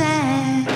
sad.